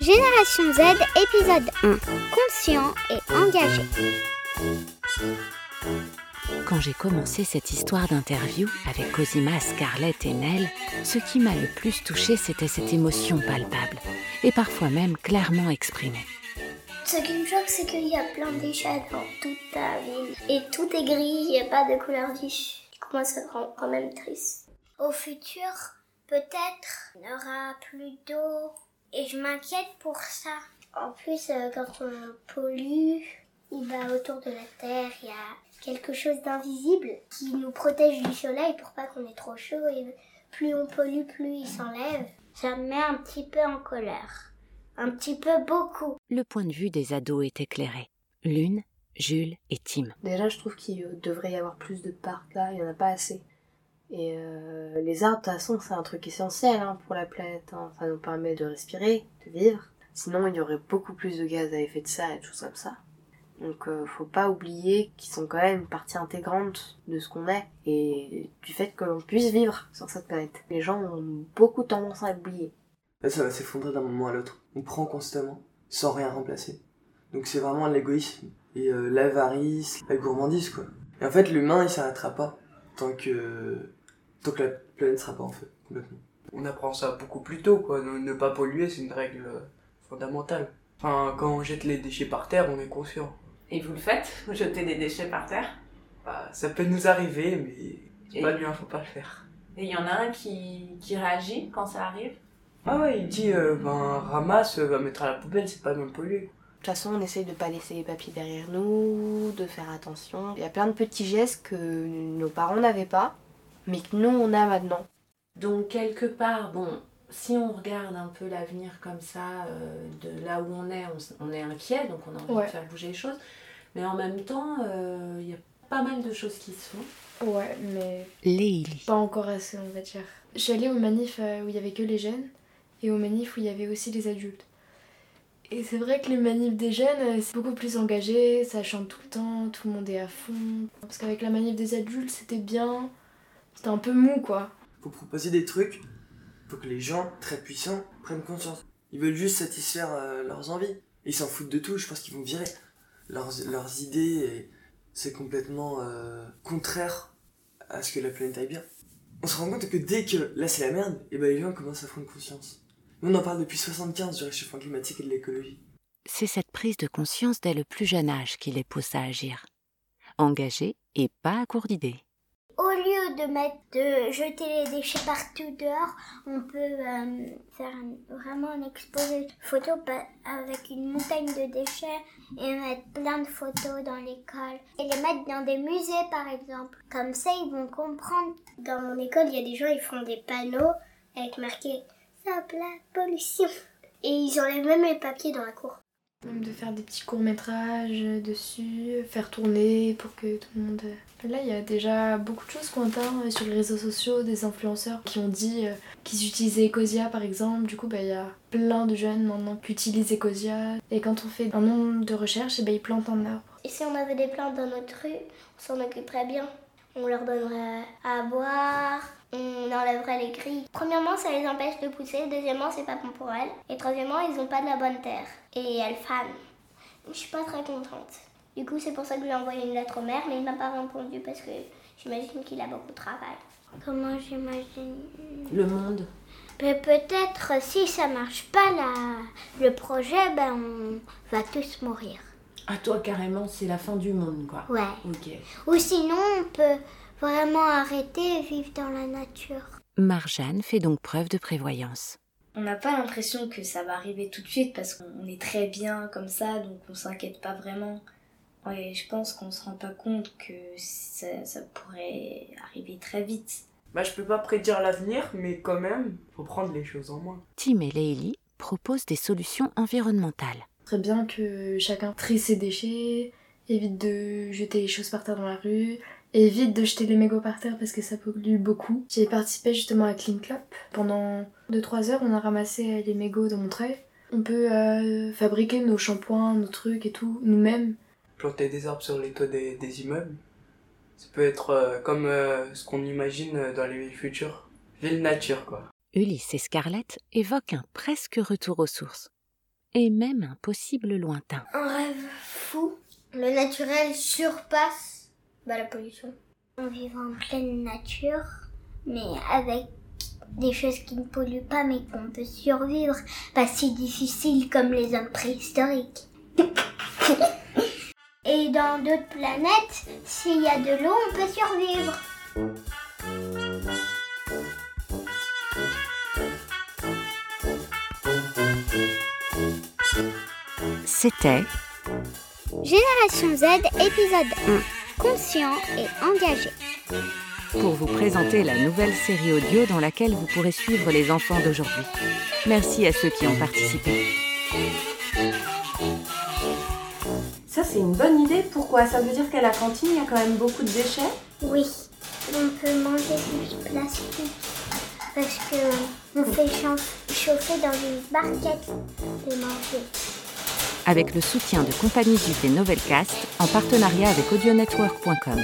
Génération Z, épisode 1. Conscient et engagé. Quand j'ai commencé cette histoire d'interview avec Cosima, Scarlett et Nell, ce qui m'a le plus touché, c'était cette émotion palpable et parfois même clairement exprimée. Ce qui me choque, c'est qu'il y a plein de déchets dans toute ta ville. Et tout est gris, il n'y a pas de couleur vive. Moi, ça rend quand même triste. Au futur, peut-être, il n'y aura plus d'eau. Et je m'inquiète pour ça. En plus, euh, quand on pollue, il va autour de la Terre, il y a quelque chose d'invisible qui nous protège du soleil pour pas qu'on ait trop chaud. Et plus on pollue, plus il s'enlève. Ça me met un petit peu en colère. Un petit peu beaucoup. Le point de vue des ados est éclairé. Lune, Jules et Tim. Déjà, je trouve qu'il devrait y avoir plus de parcs là, il n'y en a pas assez. Et euh, les arbres, de toute façon, c'est un truc essentiel hein, pour la planète. hein. Ça nous permet de respirer, de vivre. Sinon, il y aurait beaucoup plus de gaz à effet de serre et tout ça comme ça. Donc, euh, faut pas oublier qu'ils sont quand même une partie intégrante de ce qu'on est et du fait que l'on puisse vivre sur cette planète. Les gens ont beaucoup tendance à l'oublier. Là, ça va s'effondrer d'un moment à l'autre. On prend constamment, sans rien remplacer. Donc c'est vraiment l'égoïsme et euh, l'avarice, la gourmandise, quoi. Et en fait, l'humain, il s'arrêtera pas tant que tant que la planète sera pas en feu, complètement. on apprend ça beaucoup plus tôt, quoi. Ne, ne pas polluer, c'est une règle fondamentale. Enfin, quand on jette les déchets par terre, on est conscient. Et vous le faites Vous jetez des déchets par terre? Bah, ça peut nous arriver, mais c'est Et- pas bien, faut pas le faire. Et il y en a un qui, qui réagit quand ça arrive? Ah ouais, il dit, euh, ben, ramasse, euh, va mettre à la poubelle, c'est pas bien pollué. De toute façon, on essaye de pas laisser les papiers derrière nous, de faire attention. Il y a plein de petits gestes que nos parents n'avaient pas, mais que nous, on a maintenant. Donc quelque part, bon, si on regarde un peu l'avenir comme ça, euh, de là où on est, on, est inquiet, donc on a envie Ouais. de faire bouger les choses. Mais en même temps, euh, il y a pas mal de choses qui se font. Ouais, mais Leili. pas encore assez, on va dire. Je suis allée aux manifs euh, où il y avait que les jeunes et aux manifs où il y avait aussi les adultes. Et c'est vrai que les manifs des jeunes, euh, c'est beaucoup plus engagé, ça chante tout le temps, tout le monde est à fond. Parce qu'avec la manif des adultes, c'était bien, c'était un peu mou quoi. Faut proposer des trucs, faut que les gens très puissants prennent conscience. Ils veulent juste satisfaire euh, leurs envies. Ils s'en foutent de tout, je pense qu'ils vont virer leurs, leurs idées c'est complètement euh, contraire à ce que la planète aille bien. On se rend compte que dès que là c'est la merde, et ben les gens commencent à prendre conscience. Nous on en parle depuis 75 du réchauffement climatique et de l'écologie. C'est cette prise de conscience dès le plus jeune âge qui les pousse à agir. Engagés et pas à court d'idées. Au lieu de mettre, de jeter les déchets partout dehors, on peut euh, faire un- vraiment un exposé photo avec une montagne de déchets et mettre plein de photos dans l'école et les mettre dans des musées par exemple. Comme ça, ils vont comprendre. Dans mon école, il y a des gens, ils font des panneaux avec marqué Stop la pollution. Et ils enlèvent même les papiers dans la cour. Même de faire des petits courts-métrages dessus, faire tourner pour que tout le monde. Là, il y a déjà beaucoup de choses qu'on entend euh, sur les réseaux sociaux, des influenceurs qui ont dit euh, qu'ils utilisaient Ecosia par exemple. Du coup, bah, il y a plein de jeunes maintenant qui utilisent Ecosia. Et quand on fait un nombre de recherches, ben, ils plantent un arbre. Et si on avait des plantes dans notre rue, on s'en occuperait bien. On leur donnerait à boire, on enlèverait les grilles. Premièrement, ça les empêche de pousser. Deuxièmement, c'est pas bon pour elles. Et troisièmement, ils ont pas de la bonne terre. Et elles fanent. Je suis pas très contente. Du coup, c'est pour ça que j'ai envoyé une lettre au maire, mais il m'a pas répondu parce que j'imagine qu'il a beaucoup de travail. Comment j'imagine? Le monde. Mais peut-être si ça marche pas là, le projet, ben on va tous mourir. À toi carrément, c'est la fin du monde quoi. Ouais. Ok. Ou sinon, on peut vraiment arrêter et vivre dans la nature. Marjane fait donc preuve de prévoyance. On n'a pas l'impression que ça va arriver tout de suite parce qu'on est très bien comme ça, donc on s'inquiète pas vraiment. Et je pense qu'on se rend pas compte que ça, ça pourrait arriver très vite. Bah, je peux pas prédire l'avenir, mais quand même, faut prendre les choses en main. Tim et Leili proposent des solutions environnementales. Très bien que chacun trie ses déchets, évite de jeter les choses par terre dans la rue, évite de jeter les mégots par terre parce que ça pollue beaucoup. J'ai participé justement à Clean Club. Pendant 2-3 heures, on a ramassé les mégots de Montreuil. On peut euh, fabriquer nos shampoings, nos trucs et tout, nous-mêmes. Planter des arbres sur les toits des, des immeubles, Ça peut être euh, comme euh, ce qu'on imagine dans les villes futures. Ville nature, quoi. Ulysse et Scarlett évoquent un presque retour aux sources, et même un possible lointain. Un rêve fou. Le naturel surpasse bah, la pollution. On vit en pleine nature, mais avec des choses qui ne polluent pas, mais qu'on peut survivre. Pas si difficile comme les hommes préhistoriques. Et dans d'autres planètes, s'il y a de l'eau, on peut survivre. C'était Génération Z, épisode 1. Conscient et engagé. pour vous présenter la nouvelle série audio dans laquelle vous pourrez suivre les enfants d'aujourd'hui. Merci à ceux qui ont participé. Ça, c'est une bonne idée. Pourquoi? Ça veut dire qu'à la cantine, il y a quand même beaucoup de déchets? Oui, on peut manger du plastique parce que on fait chauffe- chauffer dans une barquette et manger. Avec le soutien de Compagnie Jupe et Novelcast en partenariat avec audionetwork.com.